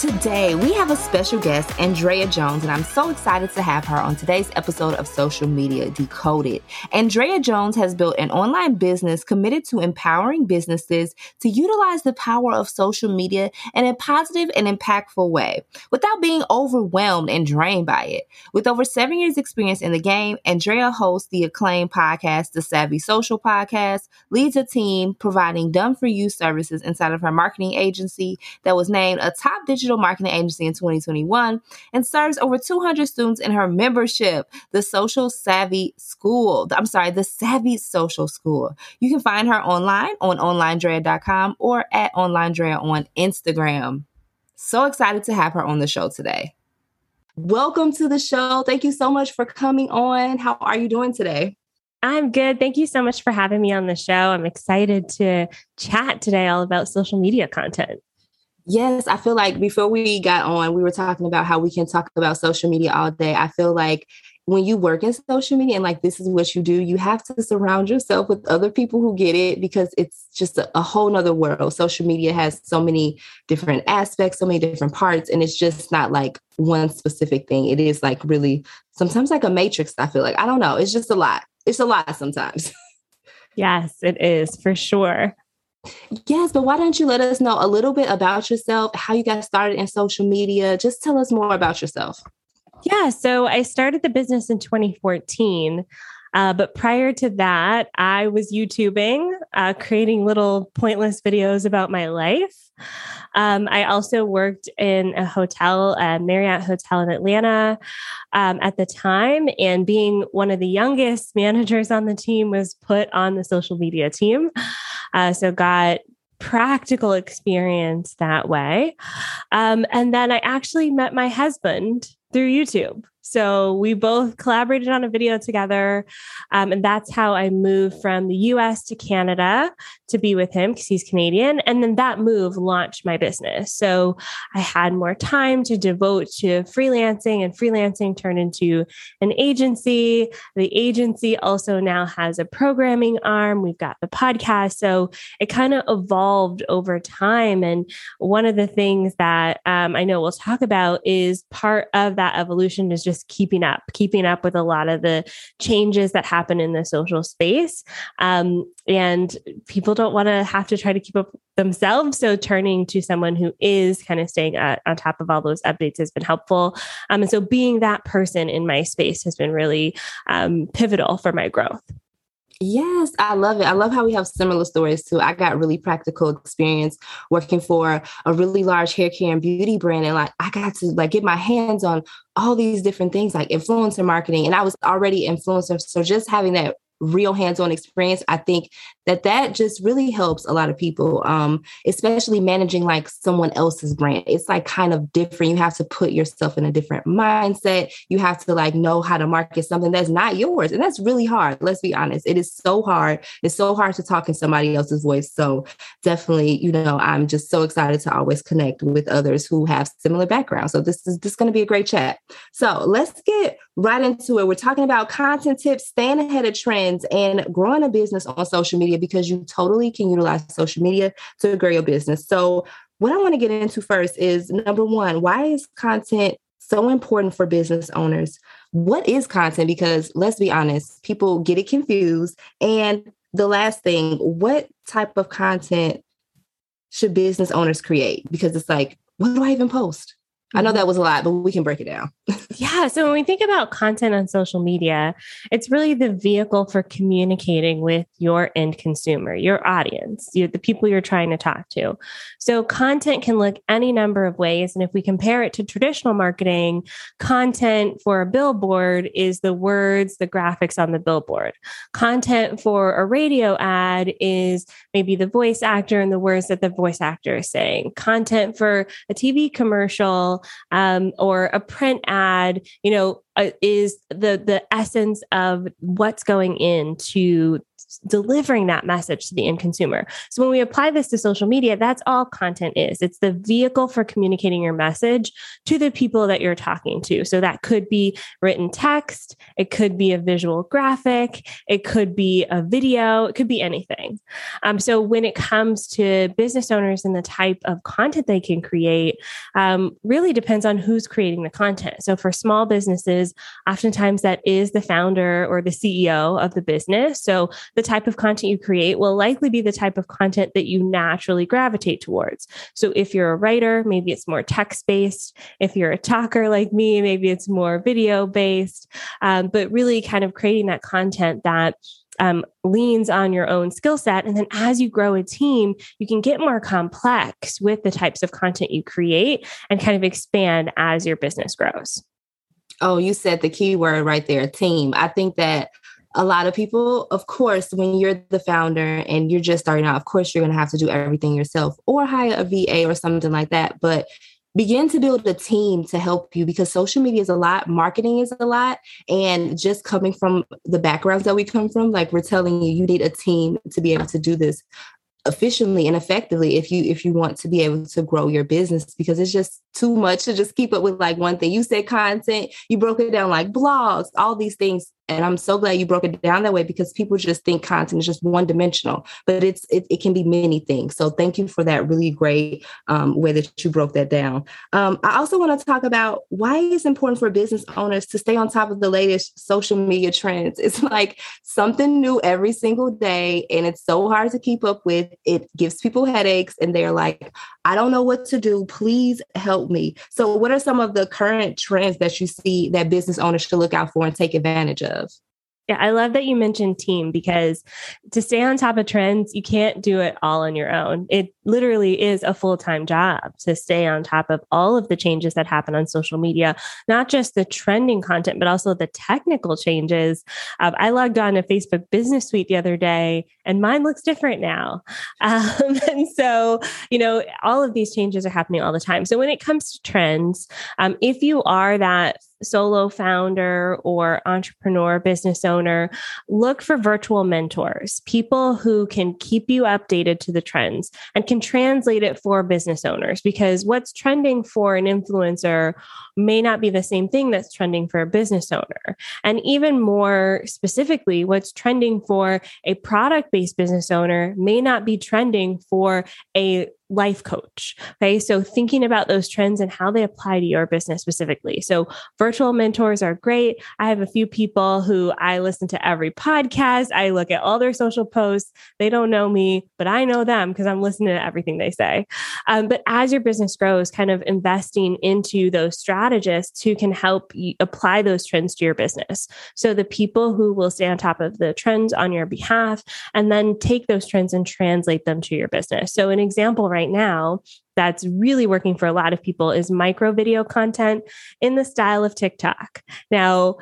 Today, we have a special guest, Andrea Jones, and I'm so excited to have her on today's episode of Social Media Decoded. Andrea Jones has built an online business committed to empowering businesses to utilize the power of social media in a positive and impactful way without being overwhelmed and drained by it. With over seven years' experience in the game, Andrea hosts the acclaimed podcast, The Savvy Social Podcast, leads a team providing done for you services inside of her marketing agency that was named a top digital digital marketing agency in 2021 and serves over 200 students in her membership, the Social Savvy School. I'm sorry, the Savvy Social School. You can find her online on onlinedrea.com or at onlinedrea on Instagram. So excited to have her on the show today. Welcome to the show. Thank you so much for coming on. How are you doing today? I'm good. Thank you so much for having me on the show. I'm excited to chat today all about social media content. Yes, I feel like before we got on, we were talking about how we can talk about social media all day. I feel like when you work in social media and like this is what you do, you have to surround yourself with other people who get it because it's just a, a whole nother world. Social media has so many different aspects, so many different parts, and it's just not like one specific thing. It is like really sometimes like a matrix, I feel like. I don't know. It's just a lot. It's a lot sometimes. yes, it is for sure. Yes, but why don't you let us know a little bit about yourself, how you got started in social media? Just tell us more about yourself. Yeah, so I started the business in 2014. Uh, but prior to that, I was YouTubing, uh, creating little pointless videos about my life. Um, I also worked in a hotel, a Marriott Hotel in Atlanta um, at the time. And being one of the youngest managers on the team was put on the social media team. Uh, so got practical experience that way. Um, and then I actually met my husband through YouTube. So we both collaborated on a video together. Um, and that's how I moved from the US to Canada to be with him because he's Canadian. And then that move launched my business. So I had more time to devote to freelancing, and freelancing turned into an agency. The agency also now has a programming arm. We've got the podcast. So it kind of evolved over time. And one of the things that um, I know we'll talk about is part of that evolution is just just keeping up, keeping up with a lot of the changes that happen in the social space. Um, and people don't want to have to try to keep up themselves. So turning to someone who is kind of staying at, on top of all those updates has been helpful. Um, and so being that person in my space has been really um, pivotal for my growth. Yes, I love it. I love how we have similar stories too. I got really practical experience working for a really large hair care and beauty brand and like I got to like get my hands on all these different things like influencer marketing and I was already influencer so just having that real hands-on experience i think that that just really helps a lot of people um, especially managing like someone else's brand. It's like kind of different. You have to put yourself in a different mindset. You have to like know how to market something that's not yours and that's really hard let's be honest. It is so hard. It's so hard to talk in somebody else's voice. So definitely you know i'm just so excited to always connect with others who have similar backgrounds. So this is this going to be a great chat. So let's get right into it we're talking about content tips staying ahead of trends and growing a business on social media because you totally can utilize social media to grow your business. So, what I want to get into first is number one, why is content so important for business owners? What is content? Because let's be honest, people get it confused. And the last thing, what type of content should business owners create? Because it's like, what do I even post? I know mm-hmm. that was a lot, but we can break it down. yeah. So when we think about content on social media, it's really the vehicle for communicating with your end consumer, your audience, you, the people you're trying to talk to. So content can look any number of ways. And if we compare it to traditional marketing, content for a billboard is the words, the graphics on the billboard. Content for a radio ad is maybe the voice actor and the words that the voice actor is saying. Content for a TV commercial um, or a print ad, you know, uh, is the the essence of what's going into delivering that message to the end consumer. So when we apply this to social media, that's all content is. It's the vehicle for communicating your message to the people that you're talking to. So that could be written text, it could be a visual graphic, it could be a video, it could be anything. Um, so when it comes to business owners and the type of content they can create, um, really depends on who's creating the content. So for small businesses, oftentimes that is the founder or the CEO of the business. So the type of content you create will likely be the type of content that you naturally gravitate towards. So if you're a writer, maybe it's more text based. If you're a talker like me, maybe it's more video based. Um, but really kind of creating that content that um, leans on your own skill set. And then as you grow a team, you can get more complex with the types of content you create and kind of expand as your business grows. Oh, you said the key word right there team. I think that a lot of people, of course, when you're the founder and you're just starting out, of course, you're going to have to do everything yourself or hire a VA or something like that. But begin to build a team to help you because social media is a lot, marketing is a lot. And just coming from the backgrounds that we come from, like we're telling you, you need a team to be able to do this efficiently and effectively if you if you want to be able to grow your business because it's just too much to just keep up with like one thing you said content you broke it down like blogs all these things and i'm so glad you broke it down that way because people just think content is just one dimensional but it's it, it can be many things. So thank you for that really great um, way that you broke that down. Um, i also want to talk about why it's important for business owners to stay on top of the latest social media trends. It's like something new every single day and it's so hard to keep up with. It gives people headaches and they're like i don't know what to do. Please help me. So what are some of the current trends that you see that business owners should look out for and take advantage of yeah, I love that you mentioned team because to stay on top of trends, you can't do it all on your own. It literally is a full time job to stay on top of all of the changes that happen on social media, not just the trending content, but also the technical changes. Um, I logged on to Facebook Business Suite the other day and mine looks different now. Um, and so, you know, all of these changes are happening all the time. So when it comes to trends, um, if you are that solo founder or entrepreneur, business owner, look for virtual mentors, people who can keep you updated to the trends and can translate it for business owners because what's trending for an influencer may not be the same thing that's trending for a business owner. And even more specifically, what's trending for a product based business owner may not be trending for a life coach. Okay. So thinking about those trends and how they apply to your business specifically. So virtual mentors are great. I have a few people who I listen to every podcast. I look at all their social posts. They don't know me, but I know them because I'm listening to everything they say. Um, but as your business grows, kind of investing into those strategists who can help you apply those trends to your business. So the people who will stay on top of the trends on your behalf and then take those trends and translate them to your business. So an example right right now that's really working for a lot of people is micro video content in the style of TikTok. Now,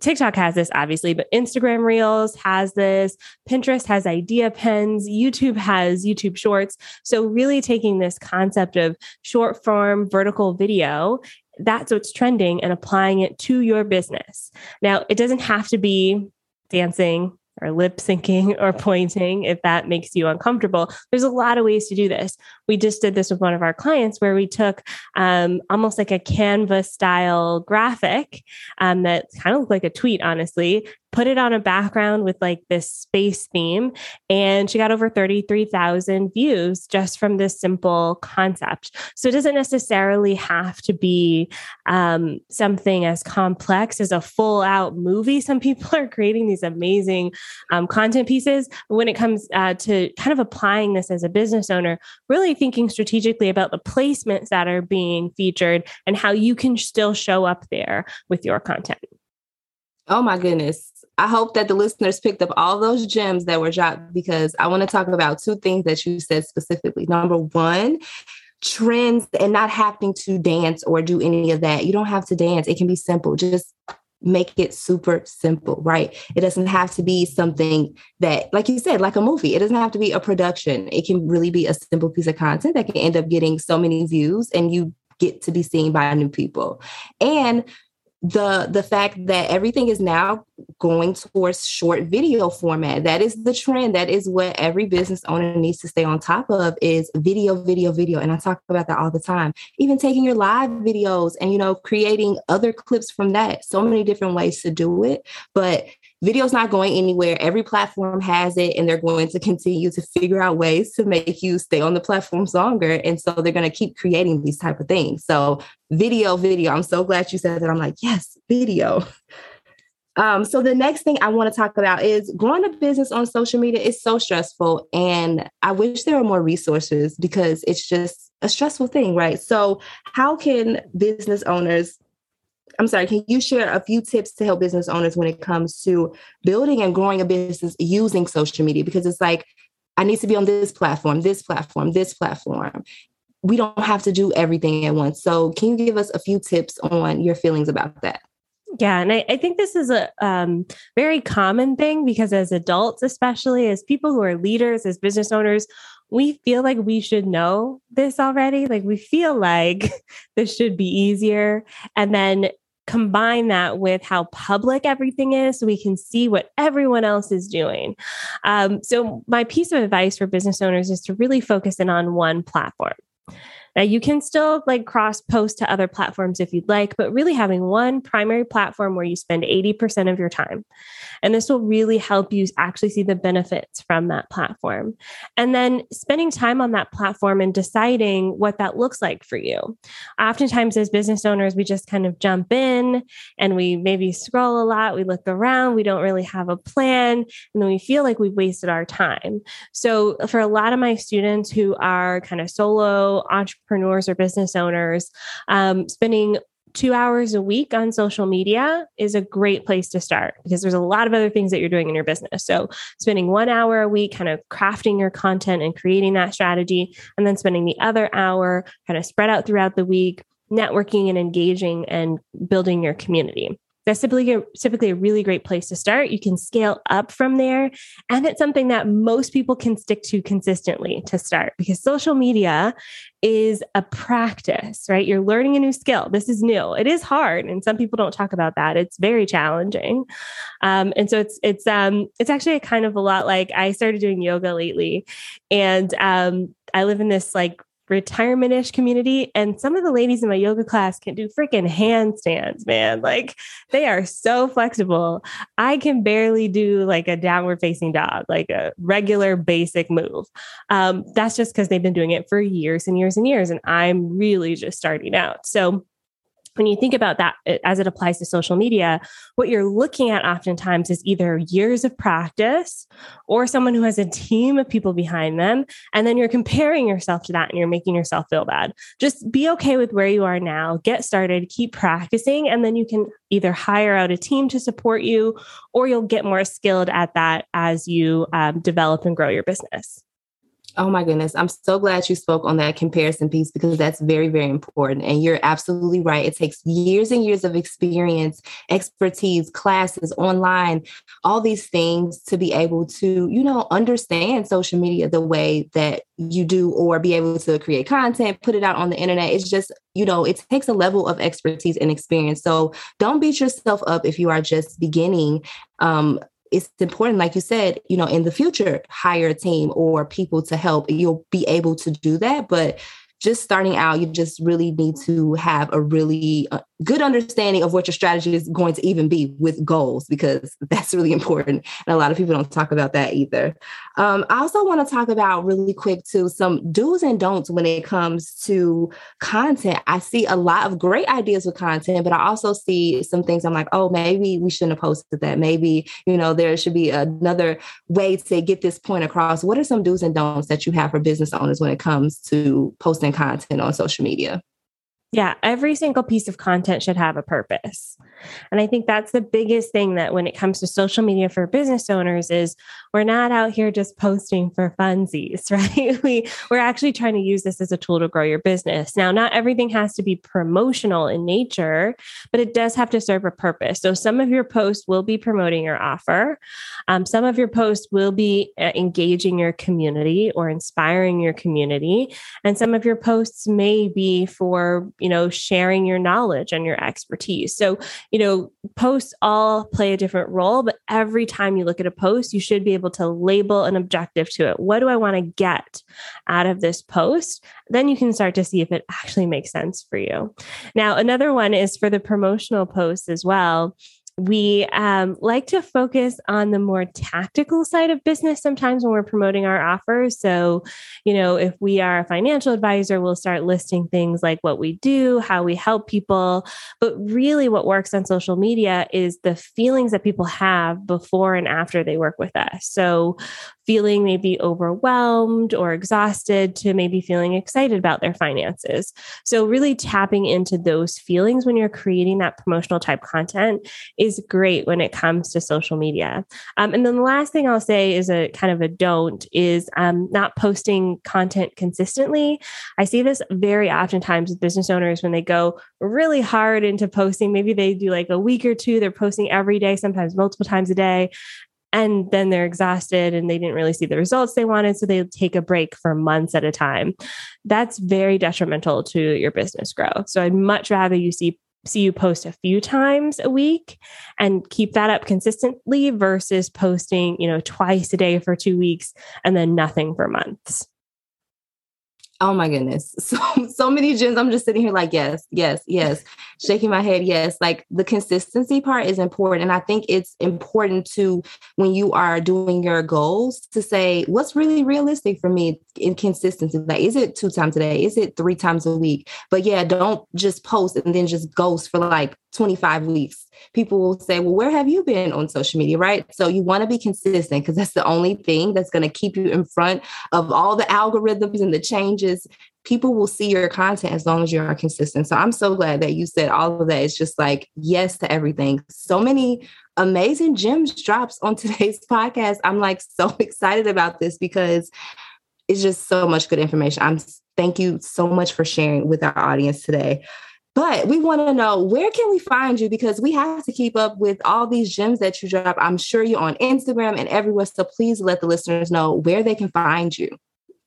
TikTok has this obviously, but Instagram Reels has this, Pinterest has Idea Pins, YouTube has YouTube Shorts. So, really taking this concept of short form vertical video, that's what's trending and applying it to your business. Now, it doesn't have to be dancing, or lip syncing or pointing if that makes you uncomfortable. There's a lot of ways to do this. We just did this with one of our clients where we took um, almost like a Canva style graphic um, that kind of looked like a tweet, honestly, put it on a background with like this space theme and she got over 33,000 views just from this simple concept. So it doesn't necessarily have to be um, something as complex as a full out movie. Some people are creating these amazing um, content pieces. When it comes uh, to kind of applying this as a business owner, really thinking strategically about the placements that are being featured and how you can still show up there with your content. Oh my goodness. I hope that the listeners picked up all those gems that were dropped because I want to talk about two things that you said specifically. Number one, trends and not having to dance or do any of that. You don't have to dance, it can be simple. Just make it super simple, right? It doesn't have to be something that, like you said, like a movie. It doesn't have to be a production. It can really be a simple piece of content that can end up getting so many views and you get to be seen by new people. And the the fact that everything is now going towards short video format. That is the trend. That is what every business owner needs to stay on top of is video video video. And i talk about that all the time. Even taking your live videos and you know creating other clips from that. So many different ways to do it. But video's not going anywhere. Every platform has it, and they're going to continue to figure out ways to make you stay on the platforms longer. And so they're going to keep creating these type of things. So video, video. I'm so glad you said that. I'm like, yes, video. Um, so the next thing I want to talk about is growing a business on social media is so stressful. And I wish there were more resources because it's just a stressful thing, right? So how can business owners I'm sorry, can you share a few tips to help business owners when it comes to building and growing a business using social media? Because it's like, I need to be on this platform, this platform, this platform. We don't have to do everything at once. So, can you give us a few tips on your feelings about that? Yeah, and I, I, think this is a um, very common thing because as adults, especially as people who are leaders, as business owners, we feel like we should know this already. Like we feel like this should be easier. And then combine that with how public everything is so we can see what everyone else is doing. Um, so, my piece of advice for business owners is to really focus in on one platform. Now, you can still like cross post to other platforms if you'd like, but really having one primary platform where you spend 80% of your time. And this will really help you actually see the benefits from that platform. And then spending time on that platform and deciding what that looks like for you. Oftentimes, as business owners, we just kind of jump in and we maybe scroll a lot, we look around, we don't really have a plan, and then we feel like we've wasted our time. So, for a lot of my students who are kind of solo entrepreneurs or business owners, um, spending two hours a week on social media is a great place to start because there's a lot of other things that you're doing in your business. So, spending one hour a week kind of crafting your content and creating that strategy, and then spending the other hour kind of spread out throughout the week, networking and engaging and building your community that's typically a, typically a really great place to start. You can scale up from there. And it's something that most people can stick to consistently to start because social media is a practice, right? You're learning a new skill. This is new. It is hard. And some people don't talk about that. It's very challenging. Um, and so it's, it's, um, it's actually a kind of a lot like I started doing yoga lately and, um, I live in this like retirement ish community. And some of the ladies in my yoga class can do freaking handstands, man. Like they are so flexible. I can barely do like a downward facing dog, like a regular basic move. Um, that's just because they've been doing it for years and years and years. And I'm really just starting out. So, when you think about that as it applies to social media, what you're looking at oftentimes is either years of practice or someone who has a team of people behind them. And then you're comparing yourself to that and you're making yourself feel bad. Just be okay with where you are now, get started, keep practicing, and then you can either hire out a team to support you or you'll get more skilled at that as you um, develop and grow your business. Oh my goodness. I'm so glad you spoke on that comparison piece because that's very, very important. And you're absolutely right. It takes years and years of experience, expertise, classes, online, all these things to be able to, you know, understand social media the way that you do or be able to create content, put it out on the internet. It's just, you know, it takes a level of expertise and experience. So don't beat yourself up if you are just beginning. Um, it's important, like you said, you know, in the future, hire a team or people to help. You'll be able to do that. But just starting out, you just really need to have a really uh, good understanding of what your strategy is going to even be with goals, because that's really important. And a lot of people don't talk about that either. Um, I also want to talk about really quick too some do's and don'ts when it comes to content. I see a lot of great ideas with content, but I also see some things I'm like, oh, maybe we shouldn't have posted that. Maybe, you know, there should be another way to get this point across. What are some do's and don'ts that you have for business owners when it comes to posting? content on social media. Yeah, every single piece of content should have a purpose. And I think that's the biggest thing that when it comes to social media for business owners is we're not out here just posting for funsies, right? We we're actually trying to use this as a tool to grow your business. Now, not everything has to be promotional in nature, but it does have to serve a purpose. So some of your posts will be promoting your offer. Um, some of your posts will be uh, engaging your community or inspiring your community. And some of your posts may be for you know, sharing your knowledge and your expertise. So, you know, posts all play a different role, but every time you look at a post, you should be able to label an objective to it. What do I want to get out of this post? Then you can start to see if it actually makes sense for you. Now, another one is for the promotional posts as well we um, like to focus on the more tactical side of business sometimes when we're promoting our offers. So, you know, if we are a financial advisor, we'll start listing things like what we do, how we help people. But really, what works on social media is the feelings that people have before and after they work with us. So, feeling maybe overwhelmed or exhausted to maybe feeling excited about their finances. So, really tapping into those feelings when you're creating that promotional type content is great when it comes to social media. Um, and then the last thing I'll say is a kind of a don't is um, not posting content consistently. I see this very oftentimes with business owners when they go really hard into posting. Maybe they do like a week or two, they're posting every day, sometimes multiple times a day and then they're exhausted and they didn't really see the results they wanted so they take a break for months at a time that's very detrimental to your business growth so i'd much rather you see see you post a few times a week and keep that up consistently versus posting you know twice a day for 2 weeks and then nothing for months Oh my goodness. So so many gems. I'm just sitting here like, yes, yes, yes, shaking my head. Yes. Like the consistency part is important. And I think it's important to when you are doing your goals to say what's really realistic for me in consistency. Like, is it two times a day? Is it three times a week? But yeah, don't just post and then just ghost for like 25 weeks. People will say, Well, where have you been on social media? Right. So you want to be consistent because that's the only thing that's going to keep you in front of all the algorithms and the changes. People will see your content as long as you are consistent. So I'm so glad that you said all of that. It's just like yes to everything. So many amazing gems drops on today's podcast. I'm like so excited about this because it's just so much good information. I'm thank you so much for sharing with our audience today. But we want to know where can we find you because we have to keep up with all these gems that you drop. I'm sure you're on Instagram and everywhere. So please let the listeners know where they can find you.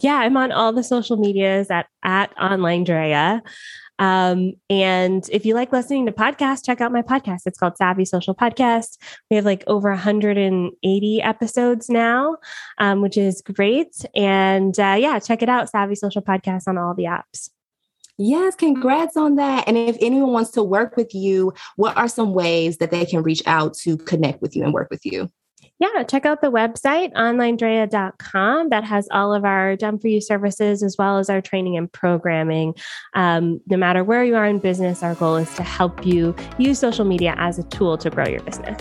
Yeah, I'm on all the social medias at at online Drea. Um, and if you like listening to podcasts, check out my podcast. It's called Savvy Social Podcast. We have like over 180 episodes now, um, which is great. And uh, yeah, check it out, Savvy Social Podcast on all the apps. Yes, congrats on that. And if anyone wants to work with you, what are some ways that they can reach out to connect with you and work with you? Yeah, check out the website, onlinedrea.com. That has all of our done for you services as well as our training and programming. Um, no matter where you are in business, our goal is to help you use social media as a tool to grow your business.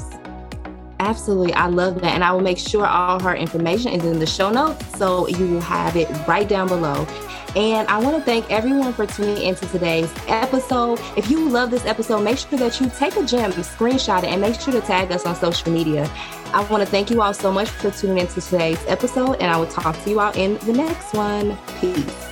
Absolutely. I love that. And I will make sure all her information is in the show notes so you will have it right down below. And I want to thank everyone for tuning into today's episode. If you love this episode, make sure that you take a gem, screenshot it, and make sure to tag us on social media. I want to thank you all so much for tuning into today's episode, and I will talk to you all in the next one. Peace.